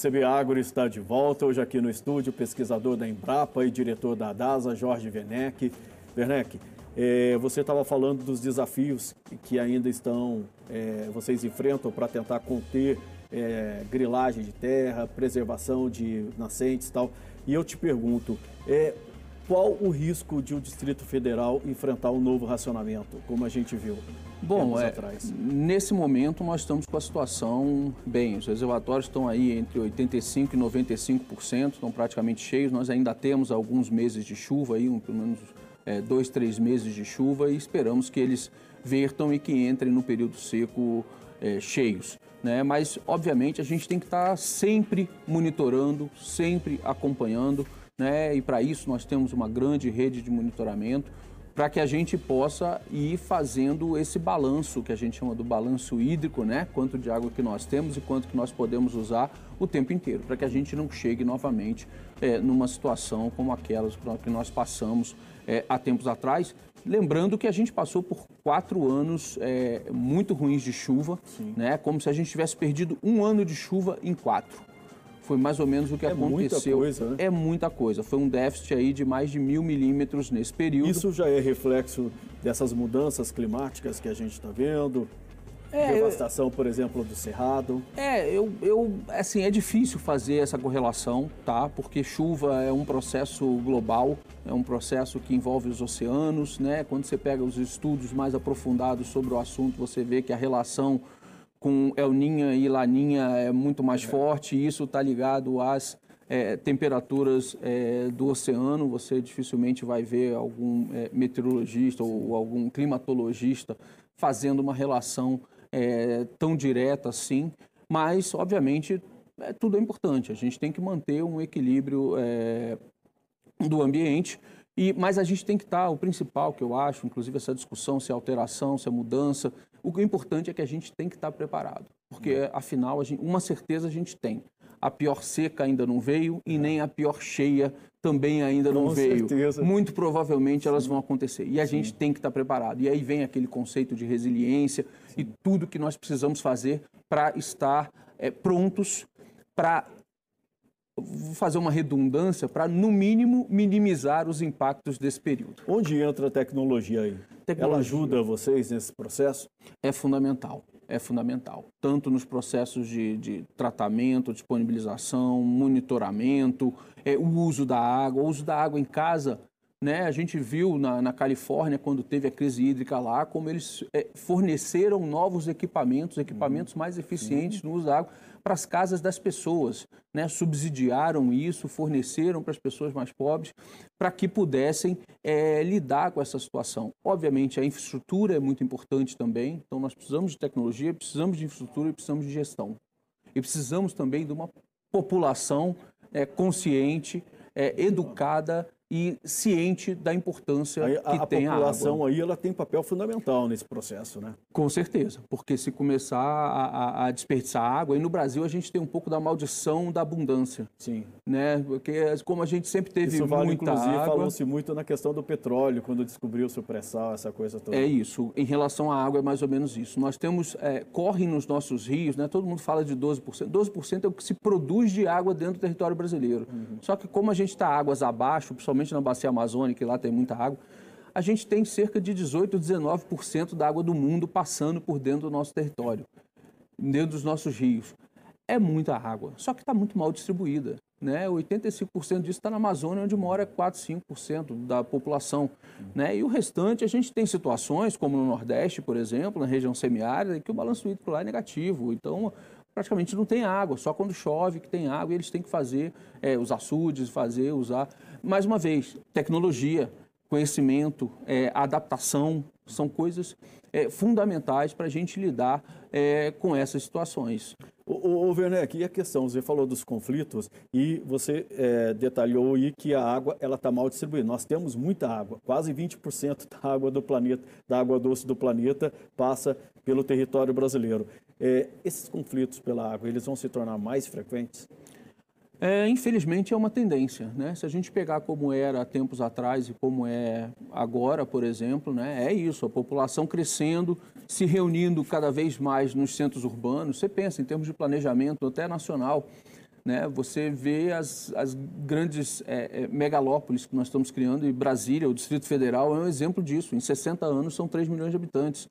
CB Agro está de volta, hoje aqui no estúdio, pesquisador da Embrapa e diretor da DASA, Jorge Werneck. Werneck, é, você estava falando dos desafios que ainda estão, é, vocês enfrentam para tentar conter é, grilagem de terra, preservação de nascentes e tal. E eu te pergunto, qual o risco de o Distrito Federal enfrentar um novo racionamento, como a gente viu? Bom, é, nesse momento nós estamos com a situação bem, os reservatórios estão aí entre 85% e 95%, estão praticamente cheios, nós ainda temos alguns meses de chuva aí, um, pelo menos é, dois, três meses de chuva e esperamos que eles vertam e que entrem no período seco é, cheios. Né? Mas, obviamente, a gente tem que estar sempre monitorando, sempre acompanhando, né? e para isso nós temos uma grande rede de monitoramento para que a gente possa ir fazendo esse balanço, que a gente chama do balanço hídrico, né? Quanto de água que nós temos e quanto que nós podemos usar o tempo inteiro, para que a gente não chegue novamente é, numa situação como aquelas que nós passamos é, há tempos atrás. Lembrando que a gente passou por quatro anos é, muito ruins de chuva, Sim. né? Como se a gente tivesse perdido um ano de chuva em quatro. Foi mais ou menos o que é aconteceu. Muita coisa, né? É muita coisa. Foi um déficit aí de mais de mil milímetros nesse período. Isso já é reflexo dessas mudanças climáticas que a gente está vendo? É, Devastação, por exemplo, do Cerrado. É, eu, eu, assim, é difícil fazer essa correlação, tá? Porque chuva é um processo global, é um processo que envolve os oceanos, né? Quando você pega os estudos mais aprofundados sobre o assunto, você vê que a relação com El Ninha e Laninha é muito mais é. forte, e isso está ligado às é, temperaturas é, do oceano. Você dificilmente vai ver algum é, meteorologista ou, ou, algum climatologista fazendo uma relação é, tão direta assim, mas, obviamente, é, tudo é importante. A gente tem que manter um equilíbrio do ambiente. E, mas a gente tem que estar, o principal que eu acho, inclusive essa discussão, se é alteração, se é mudança, o importante é que a gente tem que estar preparado, porque afinal gente, uma certeza a gente tem. A pior seca ainda não veio e nem a pior cheia também ainda não Com veio. Certeza. Muito provavelmente Sim. elas vão acontecer. E a Sim. gente tem que estar preparado. E aí vem aquele conceito de resiliência Sim. e tudo que nós precisamos fazer para estar é, prontos para vou fazer uma redundância para, no mínimo, minimizar os impactos desse período. Onde entra a tecnologia aí? Tecnologia. Ela ajuda vocês nesse processo? É fundamental, é fundamental. Tanto nos processos de, de tratamento, disponibilização, monitoramento, é, o uso da água, o uso da água em casa. Né? A gente viu na, na Califórnia, quando teve a crise hídrica lá, como eles é, forneceram novos equipamentos, equipamentos uhum. mais eficientes uhum. no uso da água para as casas das pessoas, né? subsidiaram isso, forneceram para as pessoas mais pobres, para que pudessem é, lidar com essa situação. Obviamente, a infraestrutura é muito importante também, então nós precisamos de tecnologia, precisamos de infraestrutura e precisamos de gestão. E precisamos também de uma população é, consciente, é, educada e ciente da importância aí, que a, tem a população a água. aí ela tem papel fundamental nesse processo, né? Com certeza, porque se começar a, a, a, desperdiçar água, e no Brasil a gente tem um pouco da maldição da abundância. Sim. Né? Porque como a gente sempre teve isso vale, muita inclusive, água... falou-se muito na questão do petróleo, quando descobriu-se o pré-sal, essa coisa toda. É isso. Em relação à água é mais ou menos isso. Nós temos, é, corre nos nossos rios, né? todo mundo fala de 12%. 12% é o que se produz de água dentro do território brasileiro. Uhum. Só que como a gente está águas abaixo, principalmente na bacia amazônica, que lá tem muita água, a gente tem cerca de 18, 19% da água do mundo passando por dentro do nosso território, dentro dos nossos rios. É muita água, só que está muito mal distribuída. Né? 85% disso está na Amazônia, onde mora 4, 5% da população. Né? E o restante, a gente tem situações, como no Nordeste, por exemplo, na região semiárida, que o balanço hídrico lá é negativo. Então, praticamente não tem água, só quando chove que tem água e eles têm que fazer é, os açudes, fazer, usar. Mais uma vez, tecnologia, conhecimento, é, adaptação, são coisas é, fundamentais para a gente lidar é, com essas situações. O, o Werneck, e a questão, você falou dos conflitos e você é, detalhou aí que a água ela está mal distribuída. Nós temos muita água, quase 20% da água do planeta, da água doce do planeta passa pelo território brasileiro. É, esses conflitos pela água, eles vão se tornar mais frequentes? É, infelizmente é uma tendência, né? Se a gente pegar como era há tempos atrás e como é agora, por exemplo, né? É isso, a população crescendo, se reunindo cada vez mais nos centros urbanos. Você pensa em termos de planejamento até nacional, né, você vê as, as grandes é, é, megalópolis que nós estamos criando, e Brasília, o Distrito Federal, é um exemplo disso. Em 60 anos são 3 milhões de habitantes.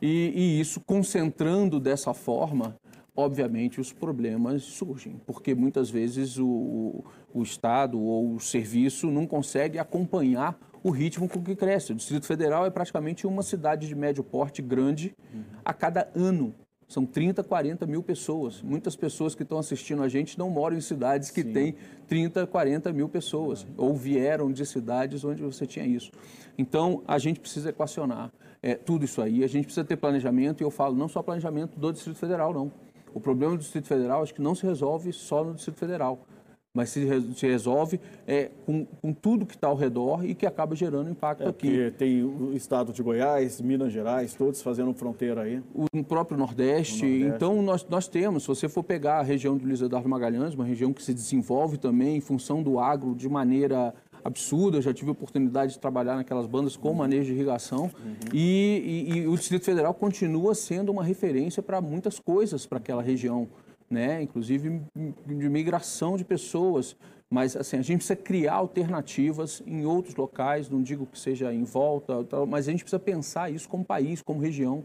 E, e isso, concentrando dessa forma, obviamente os problemas surgem, porque muitas vezes o, o Estado ou o serviço não consegue acompanhar o ritmo com que cresce. O Distrito Federal é praticamente uma cidade de médio porte grande a cada ano. São 30, 40 mil pessoas. Muitas pessoas que estão assistindo a gente não moram em cidades que Sim. têm 30, 40 mil pessoas, ou vieram de cidades onde você tinha isso. Então, a gente precisa equacionar é, tudo isso aí. A gente precisa ter planejamento, e eu falo não só planejamento do Distrito Federal, não. O problema do Distrito Federal acho que não se resolve só no Distrito Federal mas se, se resolve é, com, com tudo que está ao redor e que acaba gerando impacto é, aqui. Tem o estado de Goiás, Minas Gerais, todos fazendo fronteira aí. O próprio Nordeste. Nordeste. Então, nós, nós temos, se você for pegar a região do Luiz Eduardo Magalhães, uma região que se desenvolve também em função do agro de maneira absurda. Eu já tive a oportunidade de trabalhar naquelas bandas com manejo de irrigação. Uhum. E, e, e o Distrito Federal continua sendo uma referência para muitas coisas para aquela região né? inclusive de migração de pessoas. Mas assim, a gente precisa criar alternativas em outros locais, não digo que seja em volta, mas a gente precisa pensar isso como país, como região,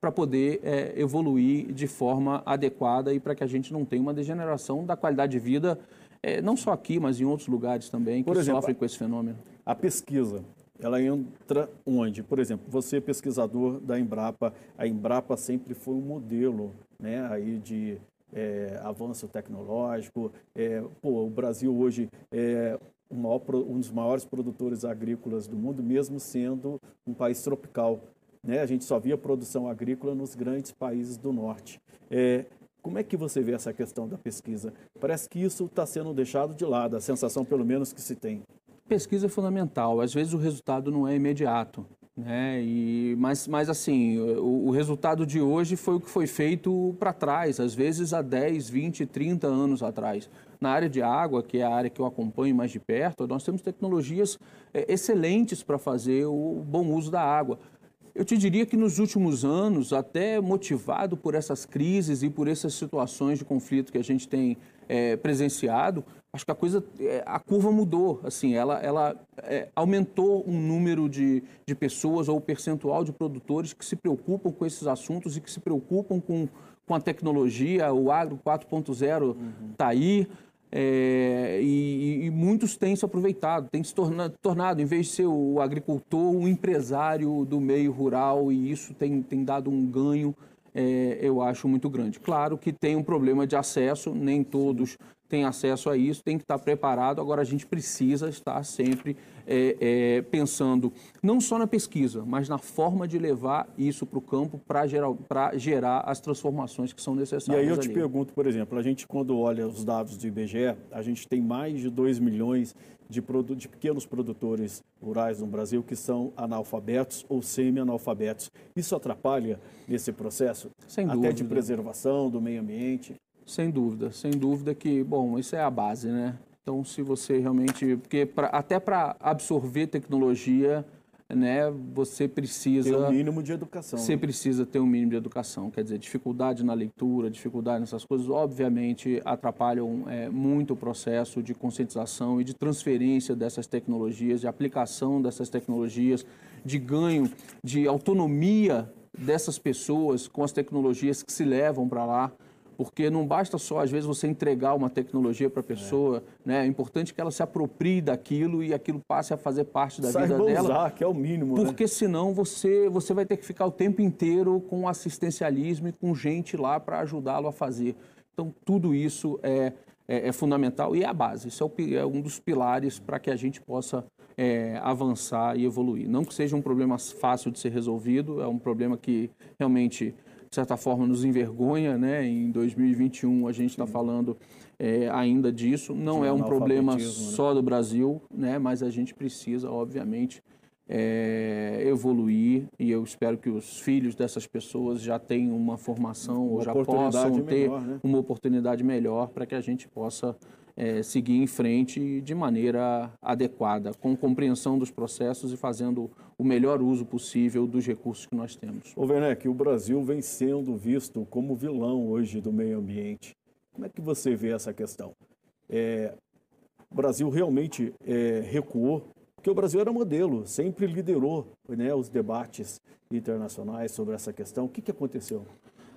para poder é, evoluir de forma adequada e para que a gente não tenha uma degeneração da qualidade de vida, é, não só aqui, mas em outros lugares também, que Por exemplo, sofrem com esse fenômeno. A pesquisa, ela entra onde? Por exemplo, você é pesquisador da Embrapa, a Embrapa sempre foi um modelo né, aí de é, avanço tecnológico. É, pô, o Brasil hoje é maior, um dos maiores produtores agrícolas do mundo, mesmo sendo um país tropical. Né? A gente só via produção agrícola nos grandes países do norte. É, como é que você vê essa questão da pesquisa? Parece que isso está sendo deixado de lado, a sensação, pelo menos, que se tem. Pesquisa é fundamental. Às vezes o resultado não é imediato. Né? E, mas, mas assim, o, o, resultado de hoje foi o que foi feito para trás, às vezes há 10, 20, 30 anos atrás. Na área de água, que é a área que eu acompanho mais de perto, nós temos tecnologias é, excelentes para fazer o bom uso da água. Eu te diria que nos últimos anos, até motivado por essas crises e por essas situações de conflito que a gente tem é, presenciado, acho que a coisa, é, a curva mudou, assim, ela, ela é, aumentou um número de, de pessoas ou percentual de produtores que se preocupam com esses assuntos e que se preocupam com, com a tecnologia, o agro 4.0 está uhum. Tá aí, é, e, e, muitos têm se aproveitado, têm se tornado, tornado, em vez de ser o agricultor, um empresário do meio rural, e isso tem, tem dado um ganho, é, eu acho, muito grande. Claro que tem um problema de acesso, nem todos têm acesso a isso, tem que estar preparado. Agora, a gente precisa estar sempre é, é, pensando não só na pesquisa, mas na forma de levar isso para o campo para gerar, gerar as transformações que são necessárias. E aí eu ali. te pergunto, por exemplo, a gente quando olha os dados do IBGE, a gente tem mais de 2 milhões de, de pequenos produtores rurais no Brasil que são analfabetos ou semi-analfabetos. Isso atrapalha nesse processo? Sem Até dúvida. de preservação do meio ambiente? Sem dúvida, sem dúvida que, bom, isso é a base, né? Então, se você realmente, porque pra, até para absorver tecnologia, né, você precisa ter um mínimo de educação. Você né? precisa ter um mínimo de educação, quer dizer, dificuldade na leitura, dificuldade nessas coisas, obviamente atrapalham é, muito o processo de conscientização e de transferência dessas tecnologias, de aplicação dessas tecnologias, de ganho de autonomia dessas pessoas com as tecnologias que se levam para lá porque não basta só, às vezes, você entregar uma tecnologia para a pessoa, é. né? é importante que ela se aproprie daquilo e aquilo passe a fazer parte da Saiba vida dela. usar, que é o mínimo. Né? Porque né? senão você, você vai ter que ficar o tempo inteiro com assistencialismo e com gente lá para ajudá-lo a fazer. Então, tudo isso é, é, é, fundamental e é a base. Isso é, o, é um dos pilares para que a gente possa é, avançar e evoluir. Não que seja um problema fácil de ser resolvido, é um problema que realmente de certa forma, nos envergonha, né? Em 2021 a gente está falando é, ainda disso. Não é um problema né? só do Brasil, né? Mas a gente precisa, obviamente, é, evoluir e eu espero que os filhos dessas pessoas já tenham uma formação uma ou já possam ter melhor, né? uma oportunidade melhor para que a gente possa é, seguir em frente de maneira adequada, com compreensão dos processos e fazendo o melhor uso possível dos recursos que nós temos. Ô Werneck, o Brasil vem sendo visto como vilão hoje do meio ambiente. Como é que você vê essa questão? É, o Brasil realmente é, recuou, porque o Brasil era modelo, sempre liderou né, os debates internacionais sobre essa questão. O que, que aconteceu?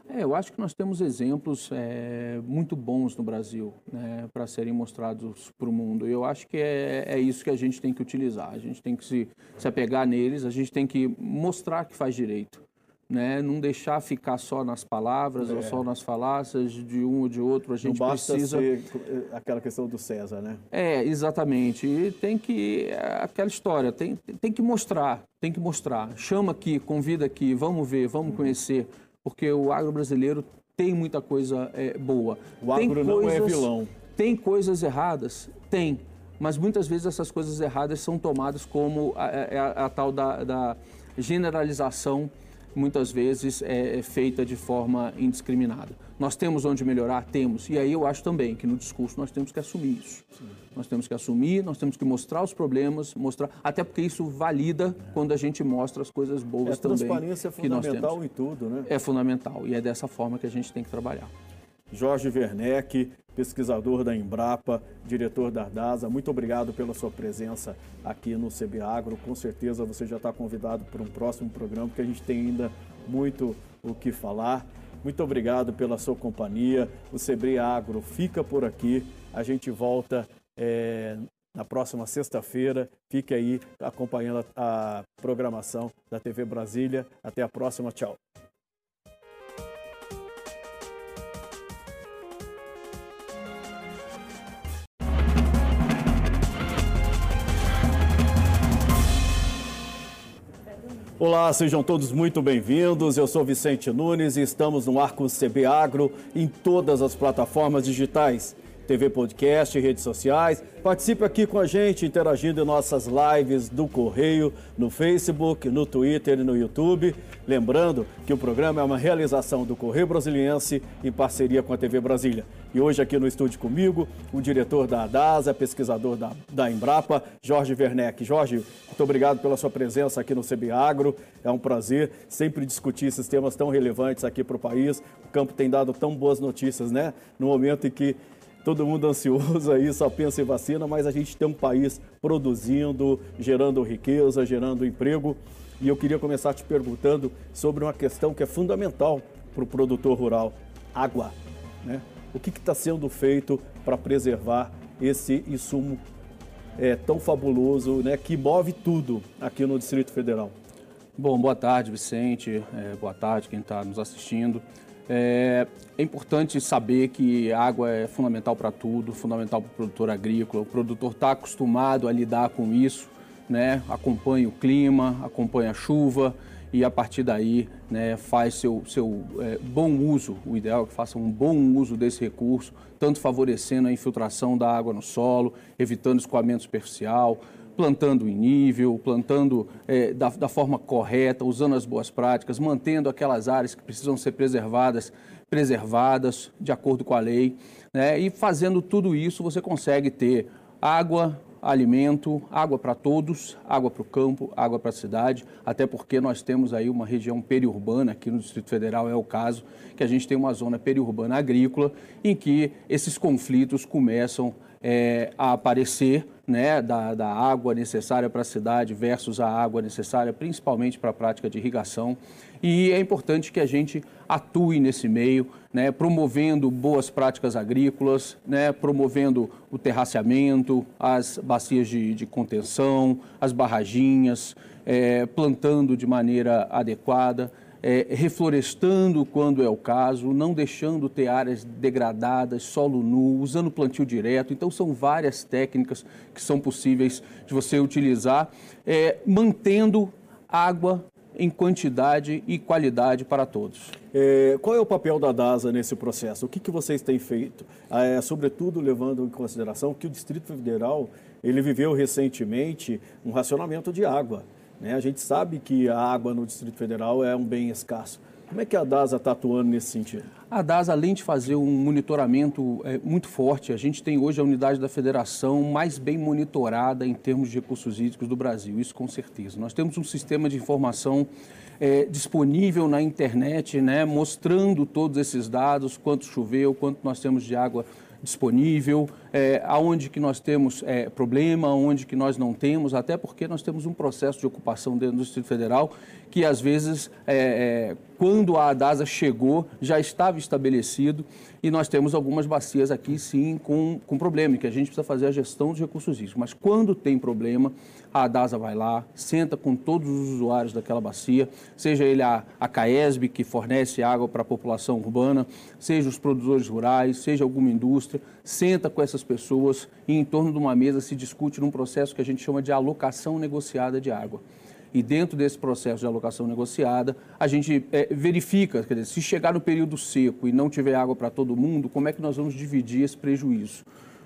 É, eu acho que nós temos exemplos é, muito bons no Brasil né, para serem mostrados para o mundo. E eu acho que é, é, isso que a gente tem que utilizar. A gente tem que se, se apegar neles, a gente tem que mostrar que faz direito. Né? Não deixar ficar só nas palavras é. ou só nas falácias de um ou de outro. A gente Não basta precisa. Ser aquela questão do César, né? É, exatamente. E tem que. É aquela história, tem, tem que mostrar, tem que mostrar. Chama aqui, convida aqui, vamos ver, vamos uhum. conhecer porque o agro brasileiro tem muita coisa é, boa. O agro tem não é vilão. Tem coisas erradas? Tem. Mas muitas vezes essas coisas erradas são tomadas como a, a, a tal da, da, generalização, muitas vezes é, é feita de forma indiscriminada. Nós temos onde melhorar? Temos. E aí eu acho também que no discurso nós temos que assumir isso. Sim. Nós temos que assumir, nós temos que mostrar os problemas, mostrar, até porque isso valida é. quando a gente mostra as coisas boas é, também. A transparência é fundamental em tudo, né? É fundamental e é dessa forma que a gente tem que trabalhar. Jorge Werneck, pesquisador da Embrapa, diretor da Ardasa, muito obrigado pela sua presença aqui no CB Agro. Com certeza você já está convidado para um próximo programa, porque a gente tem ainda muito o que falar. Muito obrigado pela sua companhia. O CB Agro fica por aqui. A gente volta é, na próxima sexta-feira. Fique aí acompanhando a, a programação da TV Brasília. Até a próxima. Tchau. Olá, sejam todos muito bem-vindos. Eu sou Vicente Nunes e estamos no Arco CB Agro em todas as plataformas digitais. TV Podcast, redes sociais. Participe aqui com a gente, interagindo em nossas lives do Correio, no Facebook, no Twitter e no YouTube. Lembrando que o programa é uma realização do Correio Brasiliense em parceria com a TV Brasília. E hoje aqui no estúdio comigo, o diretor da ADASA, pesquisador da, da Embrapa, Jorge Werneck. Jorge, muito obrigado pela sua presença aqui no CB Agro. É um prazer sempre discutir esses temas tão relevantes aqui para o país. O campo tem dado tão boas notícias, né? No momento em que todo mundo ansioso aí, só pensa em vacina, mas a gente tem um país produzindo, gerando riqueza, gerando emprego. E eu queria começar te perguntando sobre uma questão que é fundamental para o produtor rural: água. Né? O que está sendo feito para preservar esse insumo é, tão fabuloso, né, que move tudo aqui no Distrito Federal? Bom, boa tarde, Vicente. É, boa tarde, quem está nos assistindo. É, é, importante saber que água é fundamental para tudo, fundamental para o produtor agrícola. O produtor está acostumado a lidar com isso, né? acompanha o clima, acompanha a chuva e a partir daí né, faz seu, seu é, bom uso. O ideal é que faça um bom uso desse recurso, tanto favorecendo a infiltração da água no solo, evitando escoamento superficial, plantando em nível, plantando é, da, da, forma correta, usando as boas práticas, mantendo aquelas áreas que precisam ser preservadas, preservadas de acordo com a lei. Né? E fazendo tudo isso, você consegue ter água, alimento, água para todos, água para o campo, água para a cidade, até porque nós temos aí uma região periurbana, aqui no Distrito Federal é o caso, que a gente tem uma zona periurbana agrícola, em que esses conflitos começam é, a aparecer, né, da, da água necessária para a cidade versus a água necessária principalmente para a prática de irrigação. E é importante que a gente atue nesse meio, né, promovendo boas práticas agrícolas, né, promovendo o terraceamento, as bacias de, de contenção, as barraginhas, é, plantando de maneira adequada é, reflorestando quando é o caso, não deixando ter áreas degradadas, solo nu, usando plantio direto. Então, são várias técnicas que são possíveis de você utilizar, é, mantendo água em quantidade e qualidade para todos. É, qual é o papel da DASA nesse processo? O que, que vocês têm feito? É, sobretudo levando em consideração que o Distrito Federal ele viveu recentemente um racionamento de água. Né? A gente sabe que a água no Distrito Federal é um bem escasso. Como é que a DASA está atuando nesse sentido? A DASA, além de fazer um monitoramento é, muito forte, a gente tem hoje a unidade da federação mais bem monitorada em termos de recursos hídricos do Brasil, isso com certeza. Nós temos um sistema de informação é, disponível na internet, né, mostrando todos esses dados, quanto choveu, quanto nós temos de água disponível, é, aonde que nós temos é, problema, aonde que nós não temos, até porque nós temos um processo de ocupação dentro do Distrito Federal que às vezes, é, é quando a DASA chegou, já estava estabelecido e nós temos algumas bacias aqui sim com, com problema, que a gente precisa fazer a gestão dos recursos hídricos. Mas quando tem problema, a DASA vai lá, senta com todos os usuários daquela bacia, seja ele a, a CAESB, que fornece água para a população urbana, seja os produtores rurais, seja alguma indústria, senta com essas pessoas e em torno de uma mesa se discute num processo que a gente chama de alocação negociada de água. E dentro desse processo de alocação negociada, a gente é, verifica, quer dizer, se chegar no período seco e não tiver água para todo mundo, como é que nós vamos dividir esse prejuízo?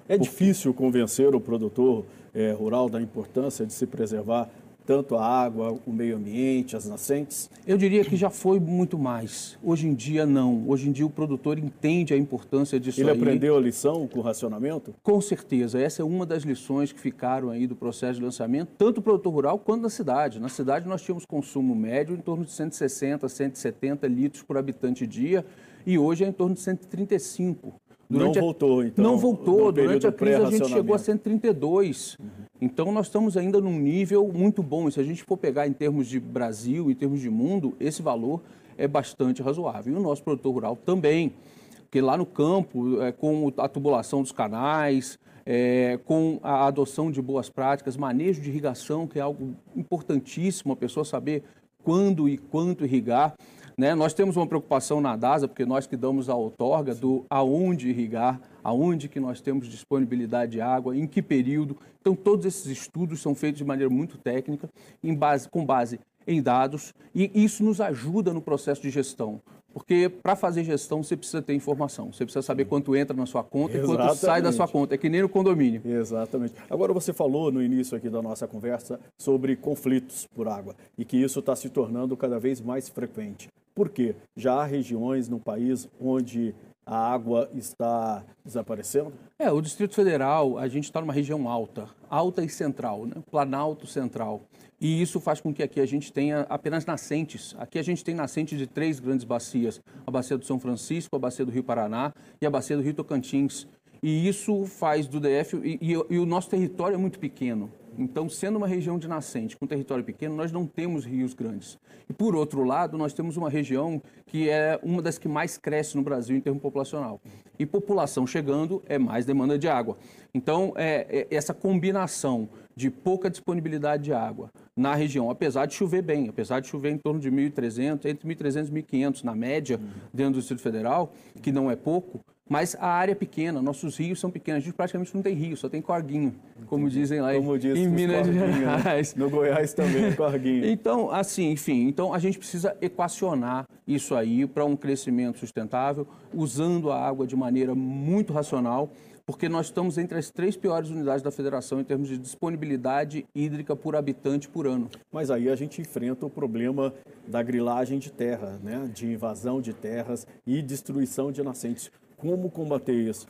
É difícil convencer o produtor é, rural da importância de se preservar tanto a água, o meio ambiente, as nascentes? Eu diria que já foi muito mais. Hoje em dia, não. Hoje em dia, o produtor entende a importância disso Ele aí. aprendeu a lição com o racionamento? Com certeza. Essa é uma das lições que ficaram aí do processo de lançamento, tanto o produtor rural quanto na cidade. Na cidade, nós tínhamos consumo médio em torno de 160, 170 litros por habitante dia e hoje é em torno de 135. Durante não voltou, então. Não voltou. Durante a crise a gente chegou a 132. Uhum. Então nós estamos ainda num nível muito bom. E se a gente for pegar em termos de Brasil, em termos de mundo, esse valor é bastante razoável. E o nosso produtor rural também. Porque lá no campo, é, com a tubulação dos canais, é, com a adoção de boas práticas, manejo de irrigação, que é algo importantíssimo, a pessoa saber quando e quanto irrigar. Né? Nós temos uma preocupação na DASA, porque nós que damos a outorga do aonde irrigar, aonde que nós temos disponibilidade de água, em que período. Então, todos esses estudos são feitos de maneira muito técnica, base, com base em dados, e isso nos ajuda no processo de gestão. Porque para fazer gestão você precisa ter informação, você precisa saber quanto entra na sua conta Exatamente. e quanto sai da sua conta. É que nem no condomínio. Exatamente. Agora você falou no início aqui da nossa conversa sobre conflitos por água e que isso está se tornando cada vez mais frequente. Por quê? Já há regiões no país onde a água está desaparecendo? É, o Distrito Federal, a gente está numa região alta, alta e central, né? Planalto Central. E isso faz com que aqui a gente tenha apenas nascentes. Aqui a gente tem nascentes de três grandes bacias: a bacia do São Francisco, a bacia do Rio Paraná e a bacia do Rio Tocantins. E isso faz do DF, e, e, e o nosso território é muito pequeno. Então, sendo uma região de nascente com território pequeno, nós não temos rios grandes. E, por outro lado, nós temos uma região que é uma das que mais cresce no Brasil em termos populacional. E população chegando é mais demanda de água. Então, é, é essa combinação de pouca disponibilidade de água na região, apesar de chover bem, apesar de chover em torno de 1.300, entre 1.300 e 1.500 na média dentro do Distrito Federal, que não é pouco, mas a área é pequena, nossos rios são pequenos, a gente praticamente não tem rio, só tem corguinho, como Entendi. dizem lá como em Minas né? Gerais. Né? No Goiás também é corguinho. Então, assim, enfim, então a gente precisa equacionar isso aí para um crescimento sustentável, usando a água de maneira muito racional, porque nós estamos entre as três piores unidades da federação em termos de disponibilidade hídrica por habitante por ano. Mas aí a gente enfrenta o problema da grilagem de terra, né? de invasão de terras e destruição de nascentes. Como combater isso?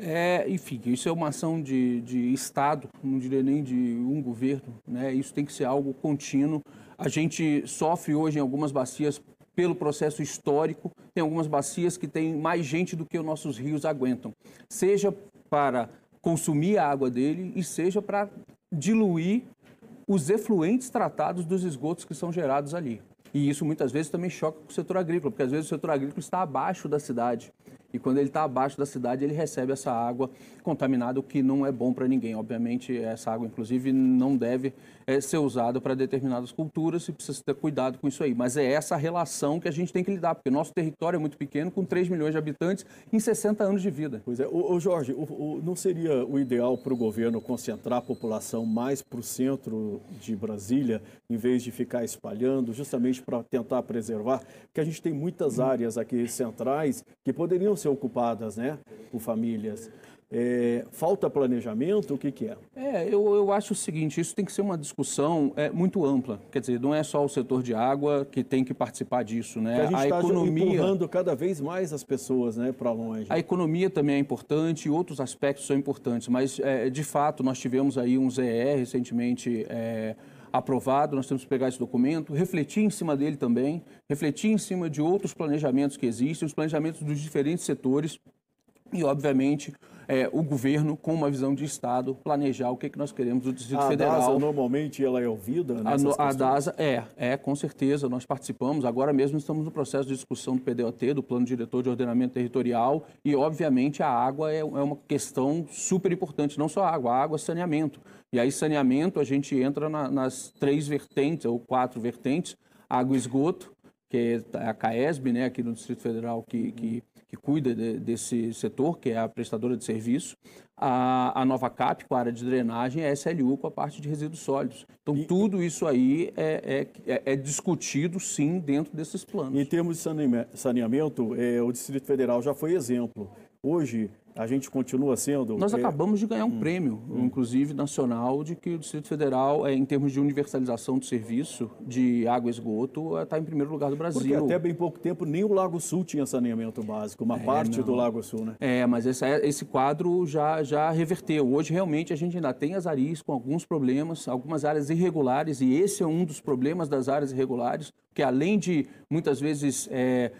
É, enfim, isso é uma ação de, de Estado, não diria nem de um governo, né? Isso tem que ser algo contínuo. A gente sofre hoje em algumas bacias pelo processo histórico, tem algumas bacias que têm mais gente do que os nossos rios aguentam, seja para consumir a água dele e seja para diluir os efluentes tratados dos esgotos que são gerados ali. E isso muitas vezes também choca com o setor agrícola, porque às vezes o setor agrícola está abaixo da cidade e quando ele está abaixo da cidade, ele recebe essa água contaminada, o que não é bom para ninguém. Obviamente, essa água, inclusive, não deve é, ser usada para determinadas culturas e precisa ter cuidado com isso aí. Mas é essa relação que a gente tem que lidar, porque nosso território é muito pequeno, com 3 milhões de habitantes em 60 anos de vida. Pois é. Ô, ô Jorge, o, o, não seria o ideal para o governo concentrar a população mais para o centro de Brasília, em vez de ficar espalhando, justamente para tentar preservar, porque a gente tem muitas áreas aqui centrais que poderiam ser ocupadas né, por famílias. É, falta planejamento? O que, que é? É, eu, eu acho o seguinte: isso tem que ser uma discussão é, muito ampla. Quer dizer, não é só o setor de água que tem que participar disso, né? Porque a gente está economia... empurrando cada vez mais as pessoas, né, para longe. A economia também é importante, outros aspectos são importantes, mas é, de fato nós tivemos aí um ZE recentemente. É, aprovado, nós temos que pegar esse documento, refletir em cima dele também, refletir em cima de outros planejamentos que existem, os planejamentos dos diferentes setores e, obviamente, é, o governo, com uma visão de Estado, planejar o que, que nós queremos do Distrito a Federal. A DASA, normalmente, ela é ouvida nessas a, a DASA, é, é, com certeza, nós participamos. Agora mesmo estamos no processo de discussão do PDOT, do Plano Diretor de Ordenamento Territorial, e, obviamente, a água é, é uma questão super importante, não só a água, a água é saneamento. E aí, saneamento, a gente entra na, nas três vertentes, ou quatro vertentes, água e esgoto, que é a CAESB, né, aqui no Distrito Federal, que, que que cuida de, desse setor, que é a prestadora de serviço, a, a Nova Cap com a área de drenagem a SLU com a parte de resíduos sólidos. Então, e, tudo isso aí é, é, é, é, discutido, sim, dentro desses planos. Em termos de saneamento, é, o Distrito Federal já foi exemplo. Hoje, a gente continua sendo. Nós é, acabamos de ganhar um hum, prêmio, hum. inclusive nacional, de que o Distrito Federal, é, em termos de universalização do serviço de água e esgoto, está em primeiro lugar do Brasil. Porque até bem pouco tempo nem o Lago Sul tinha saneamento básico, uma é, parte não. do Lago Sul, né? É, mas esse, esse quadro já, já reverteu. Hoje, realmente, a gente ainda tem as ARIs com alguns problemas, algumas áreas irregulares, e esse é um dos problemas das áreas irregulares, que além de, muitas vezes, é,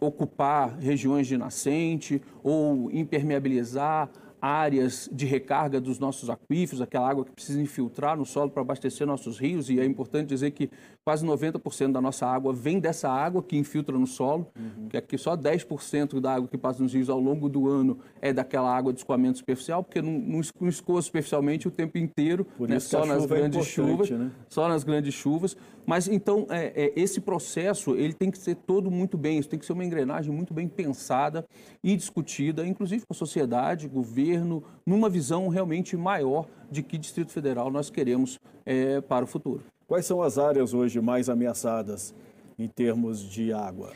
ocupar regiões de nascente ou impermeabilizar áreas de recarga dos nossos aquíferos, aquela água que precisa infiltrar no solo para abastecer nossos rios, e é importante dizer que quase 90% da nossa água vem dessa água que infiltra no solo, uhum. que aqui só 10% da água que passa nos rios ao longo do ano é daquela água de escoamento superficial, porque não, não escoa superficialmente o tempo inteiro, né, só nas é grandes é chuvas, né? só nas grandes chuvas, mas então, é, é, esse processo ele tem que ser todo muito bem, isso tem que ser uma engrenagem muito bem pensada e discutida, inclusive com a sociedade, governo, numa visão realmente maior de que Distrito Federal nós queremos é, para o futuro. Quais são as áreas hoje mais ameaçadas em termos de água?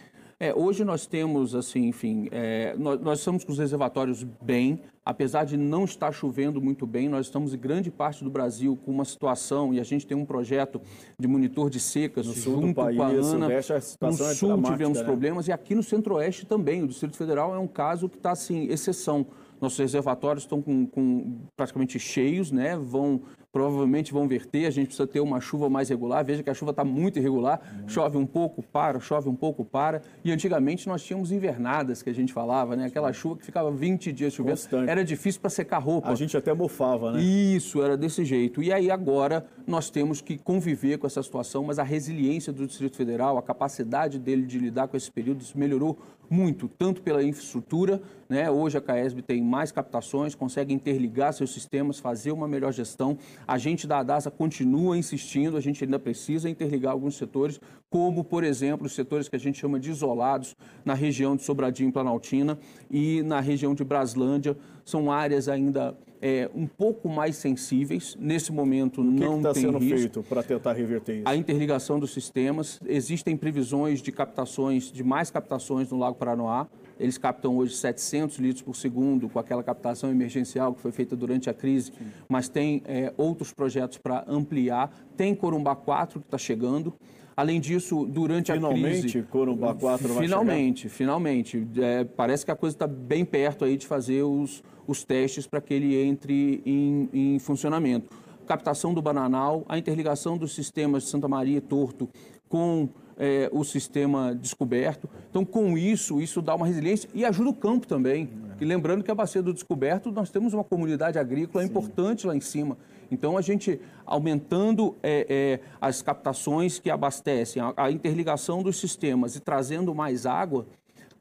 É, hoje nós temos, assim, enfim, é, nós, nós, estamos com os reservatórios bem, apesar de não estar chovendo muito bem, nós estamos em grande parte do Brasil com uma situação, e a gente tem um projeto de monitor de secas no junto país, com a ANA. No é sul tivemos né? problemas, e aqui no centro-oeste também. O Distrito Federal é um caso que está, assim, exceção. Nossos reservatórios estão com, com praticamente cheios, né? Vão provavelmente vão verter, a gente precisa ter uma chuva mais regular. Veja que a chuva está muito irregular, uhum. chove um pouco, para, chove um pouco, para. E antigamente nós tínhamos invernadas, que a gente falava, né? Aquela chuva que ficava 20 dias chovendo. Constante. Era difícil para secar roupa. A gente até mofava, né? Isso, era desse jeito. E aí agora nós temos que conviver com essa situação, mas a resiliência do Distrito Federal, a capacidade dele de lidar com esses períodos melhorou muito, tanto pela infraestrutura, né? hoje a CAESB tem mais captações, consegue interligar seus sistemas, fazer uma melhor gestão. A gente da ADASA continua insistindo, a gente ainda precisa interligar alguns setores, como, por exemplo, os setores que a gente chama de isolados, na região de Sobradinho e Planaltina e na região de Braslândia. São áreas ainda é, um pouco mais sensíveis. Nesse momento o que não que tá tem sendo risco. feito para tentar reverter isso? A interligação dos sistemas. Existem previsões de captações, de mais captações no Lago Paranoá. Eles captam hoje 700 litros por segundo com aquela captação emergencial que foi feita durante a crise, Sim. mas tem é, outros projetos para ampliar. Tem Corumbá 4 que está chegando. Além disso, durante finalmente, a crise... Finalmente, Corumbá 4 vai Finalmente, chegar. finalmente. É, parece que a coisa está bem perto aí de fazer os, os testes para que ele entre em, em funcionamento. Captação do Bananal, a interligação dos sistemas de Santa Maria e Torto com é, o sistema descoberto. Então, com isso, isso dá uma resiliência e ajuda o campo também. E lembrando que a Bacia do Descoberto, nós temos uma comunidade agrícola Sim. importante lá em cima. Então, a gente aumentando é, é, as captações que abastecem, a, a, interligação dos sistemas e trazendo mais água,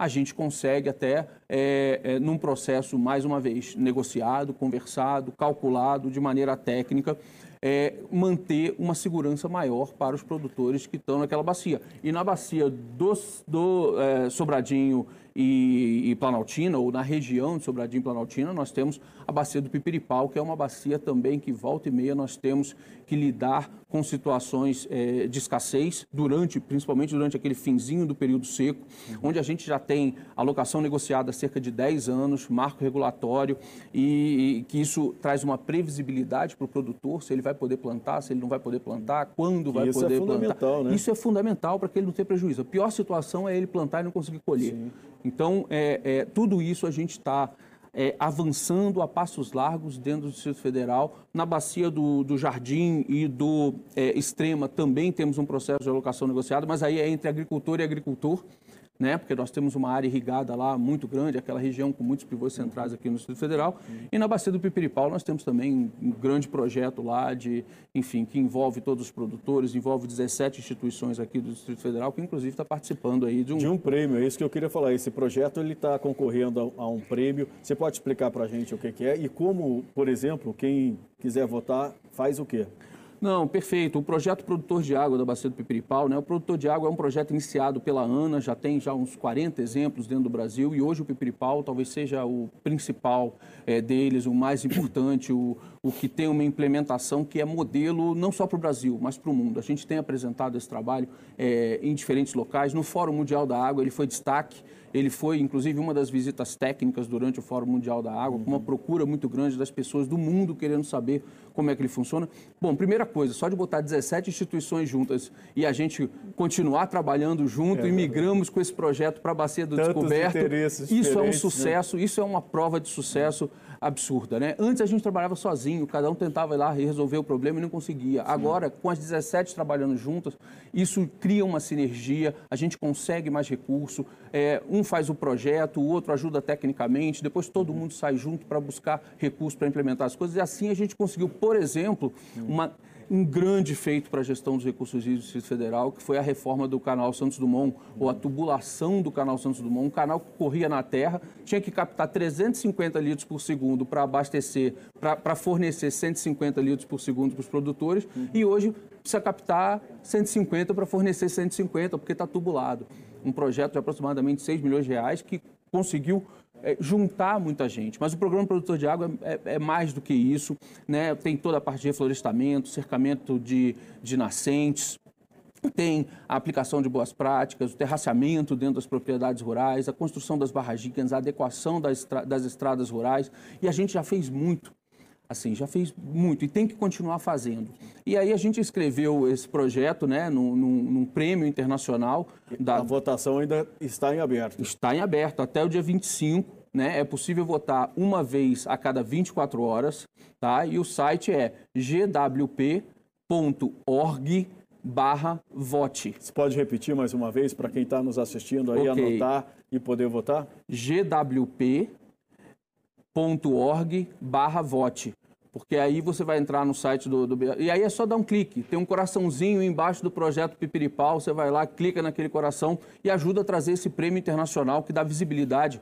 a gente consegue até, é, é num processo, mais uma vez, negociado, conversado, calculado de maneira técnica, é, manter uma segurança maior para os produtores que estão naquela bacia. E na bacia do, do é, Sobradinho e, e, Planaltina, ou na região de Sobradinho e Planaltina, nós temos a bacia do Pipiripau, que é uma bacia também que volta e meia nós temos que lidar com situações é, de escassez, durante, principalmente durante aquele finzinho do período seco, uhum. onde a gente já tem alocação negociada há cerca de 10 anos, marco regulatório, e, e que isso traz uma previsibilidade para o produtor, se ele vai poder plantar, se ele não vai poder plantar, quando vai isso é poder é fundamental, Né? Isso é fundamental para que ele não tenha prejuízo. A pior situação é ele plantar e não conseguir colher. Sim. Então, é, é, tudo isso a gente está é, avançando a passos largos dentro do Distrito Federal. Na bacia do, do Jardim e do é, Extrema também temos um processo de alocação negociada, mas aí é entre agricultor e agricultor né? porque nós temos uma área irrigada lá muito grande, aquela região com muitos pivôs centrais aqui no Distrito Federal. E na Bacia do Pipiripau nós temos também um grande projeto lá de, enfim, que envolve todos os produtores, envolve 17 instituições aqui do Distrito Federal, que inclusive está participando aí de um... De um prêmio, é isso que eu queria falar. Esse projeto ele está concorrendo a, um prêmio. Você pode explicar para a gente o que, que é e como, por exemplo, quem quiser votar faz o quê? Não, perfeito. O projeto Produtor de Água da Bacia do Pipiripau, né? O Produtor de Água é um projeto iniciado pela ANA, já tem já uns 40 exemplos dentro do Brasil e hoje o Pipiripau talvez seja o principal é, deles, o mais importante, o, o que tem uma implementação que é modelo não só para o Brasil, mas para o mundo. A gente tem apresentado esse trabalho é, em diferentes locais. No Fórum Mundial da Água ele foi destaque ele foi, inclusive, uma das visitas técnicas durante o Fórum Mundial da Água, com uma procura muito grande das pessoas do mundo querendo saber como é que ele funciona. Bom, primeira coisa, só de botar 17 instituições juntas e a gente continuar trabalhando junto é, e migramos com esse projeto para a Bacia do Descoberto, isso é um né? sucesso, né? isso é uma prova de sucesso absurda, né? Antes a gente trabalhava sozinho, cada um tentava ir lá e resolver o problema e não conseguia. Sim. Agora, com as 17 trabalhando juntas, isso cria uma sinergia, a gente consegue mais recurso, é, um faz o projeto, o outro ajuda tecnicamente, depois todo mundo sai junto para buscar recursos para implementar as coisas. E assim a gente conseguiu, por exemplo, uma um grande feito para a gestão dos recursos do Distrito Federal, que foi a reforma do canal Santos Dumont, ou a tubulação do canal Santos Dumont, um canal que corria na terra, tinha que captar 350 litros por segundo para abastecer, para fornecer 150 litros por segundo para os produtores, uhum. e hoje precisa captar 150 para fornecer 150, porque está tubulado. Um projeto de aproximadamente 6 milhões de reais que conseguiu é, juntar muita gente. Mas o programa Produtor de Água é, é, mais do que isso, né? tem toda a parte de reflorestamento, cercamento de, de nascentes, tem a aplicação de boas práticas, o terraceamento dentro das propriedades rurais, a construção das barraginhas, a adequação das estradas rurais, e a gente já fez muito assim, já fez muito e tem que continuar fazendo. E aí a gente escreveu esse projeto, né, num, num, num prêmio internacional. Da... A votação ainda está em aberto. Está em aberto até o dia 25. Né, é possível votar uma vez a cada 24 horas, tá? E o site é gwp.org barra vote. Você pode repetir mais uma vez para quem está nos assistindo aí, okay. anotar e poder votar? gwp.org barra vote porque aí você vai entrar no site do, do, E aí é só dar um clique. Tem um coraçãozinho embaixo do projeto Pipiripau. Você vai lá, clica naquele coração e ajuda a trazer esse prêmio internacional que dá visibilidade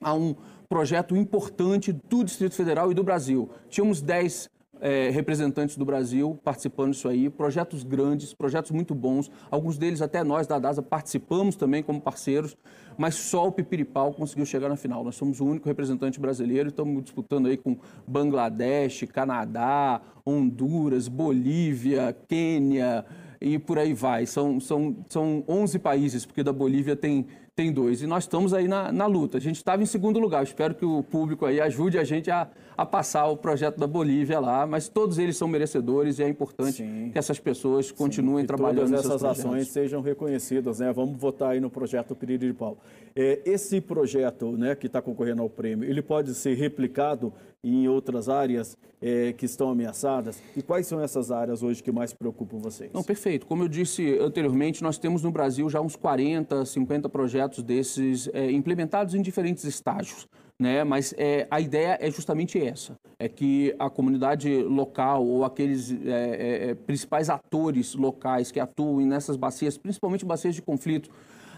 a um projeto importante do Distrito Federal e do Brasil. Tínhamos 10 é, representantes do Brasil participando disso aí, projetos grandes, projetos muito bons, alguns deles até nós da DASA participamos também como parceiros, mas só o Pipiripau conseguiu chegar na final. Nós somos o único representante brasileiro, estamos disputando aí com Bangladesh, Canadá, Honduras, Bolívia, Quênia e por aí vai. São, são, são 11 países, porque da Bolívia tem tem dois. E nós estamos aí na, na luta. A gente estava em segundo lugar. espero que o público aí ajude a gente a, a passar o projeto da Bolívia lá, mas todos eles são merecedores e é importante Sim. que essas pessoas continuem Sim, trabalhando todas essas ações sejam reconhecidas, né? Vamos votar aí no projeto Piriri de Pau. É, esse projeto, né, que está concorrendo ao prêmio, ele pode ser replicado em outras áreas é, que estão ameaçadas? E quais são essas áreas hoje que mais preocupam vocês? Não, perfeito. Como eu disse anteriormente, nós temos no Brasil já uns 40, 50 projetos desses é, implementados em diferentes estágios. Né? Mas é, a ideia é justamente essa: é que a comunidade local ou aqueles é, é, é principais atores locais que atuam nessas bacias, principalmente bacias de conflito,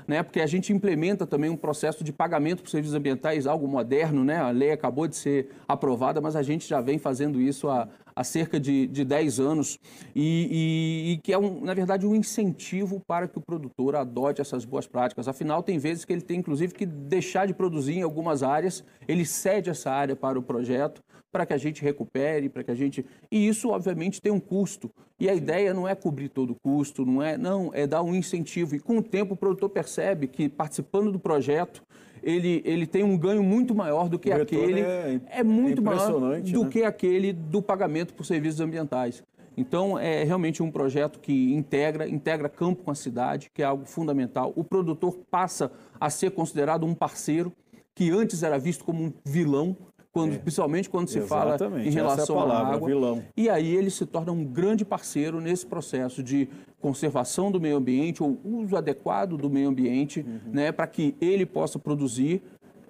né? Porque a gente implementa também um processo de pagamento por serviços ambientais, algo moderno, né? A lei acabou de ser aprovada, mas a gente já vem fazendo isso há, há cerca de, de 10 anos e, e, e que é, um, na verdade, um incentivo para que o produtor adote essas boas práticas. Afinal, tem vezes que ele tem, inclusive, que deixar de produzir em algumas áreas, ele cede essa área para o projeto para que a gente recupere, para que a gente... E isso, obviamente, tem um custo. E a ideia não é cobrir todo o custo, não é, não, é dar um incentivo. E com o tempo o produtor percebe que participando do projeto, ele, ele tem um ganho muito maior do que aquele. é É muito maior impressionante, do né? que aquele do pagamento por serviços ambientais. Então, é realmente um projeto que integra, integra campo com a cidade, que é algo fundamental. O produtor passa a ser considerado um parceiro que antes era visto como um vilão, quando, principalmente quando se fala É. Exatamente, em essa é a relação palavra, à água. vilão. E aí ele se torna um grande parceiro nesse processo de conservação do meio ambiente ou uso adequado do meio ambiente, Uhum. né, para que ele possa produzir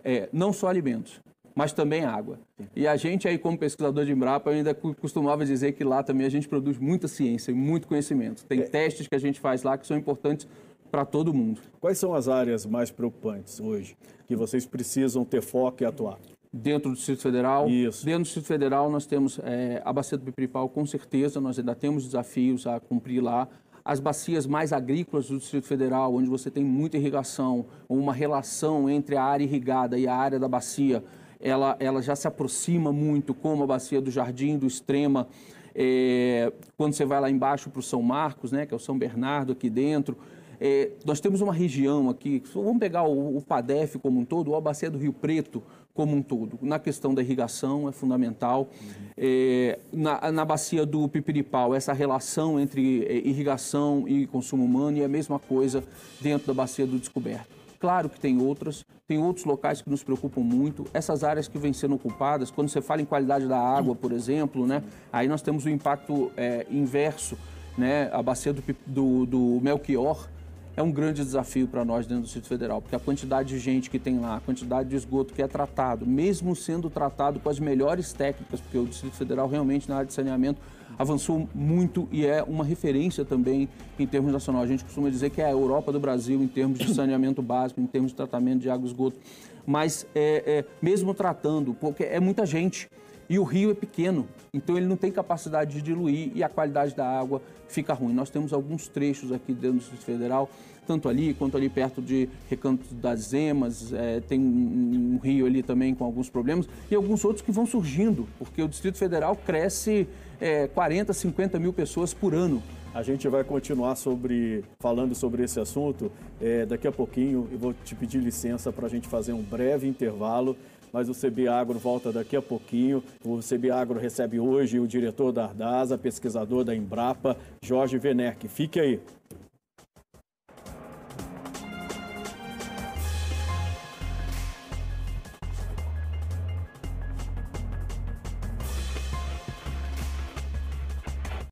é, não só alimentos, mas também água. E a gente aí, como pesquisador de Embrapa, eu ainda costumava dizer que lá também a gente produz muita ciência e muito conhecimento. Tem testes que a gente faz lá que são importantes para todo mundo. Quais são as áreas mais preocupantes hoje que vocês precisam ter foco e atuar? Dentro do Distrito Federal, Isso. dentro do Distrito Federal nós temos é, a bacia do Pipiripau, com certeza, nós ainda temos desafios a cumprir lá. As bacias mais agrícolas do Distrito Federal, onde você tem muita irrigação, uma relação entre a área irrigada e a área da bacia, ela, ela já se aproxima muito, como a bacia do Jardim, do Extrema, é, quando você vai lá embaixo para o São Marcos, né, que é o São Bernardo aqui dentro, é, nós temos uma região aqui, vamos pegar o, o PADEF como um todo, ou a bacia do Rio Preto como um todo. Na questão da irrigação é fundamental. É, na, na bacia do Pipiripau, essa relação entre é, irrigação e consumo humano e é a mesma coisa dentro da bacia do Descoberto. Claro que tem outras, tem outros locais que nos preocupam muito. Essas áreas que vêm sendo ocupadas, quando você fala em qualidade da água, por exemplo, né, aí nós temos o impacto é, inverso. Né, a bacia do, do, do Melchior é um grande desafio para nós dentro do Distrito Federal, porque a quantidade de gente que tem lá, a quantidade de esgoto que é tratado, mesmo sendo tratado com as melhores técnicas, porque o Distrito Federal realmente na área de saneamento avançou muito e é uma referência também em termos nacional. A gente costuma dizer que é a Europa do Brasil em termos de saneamento básico, em termos de tratamento de água e esgoto. Mas é, é, mesmo tratando, porque é muita gente, e o rio é pequeno, então ele não tem capacidade de diluir e a qualidade da água fica ruim. Nós temos alguns trechos aqui dentro do Distrito Federal, tanto ali quanto ali perto de Recanto das Emas, é, tem um, um rio ali também com alguns problemas, e alguns outros que vão surgindo, porque o Distrito Federal cresce é, 40, 50 mil pessoas por ano. A gente vai continuar sobre, falando sobre esse assunto é, daqui a pouquinho. Eu vou te pedir licença para a gente fazer um breve intervalo, mas o CB Agro volta daqui a pouquinho. O CB Agro recebe hoje o diretor da Ardasa, pesquisador da Embrapa, Jorge Venerck. Fique aí.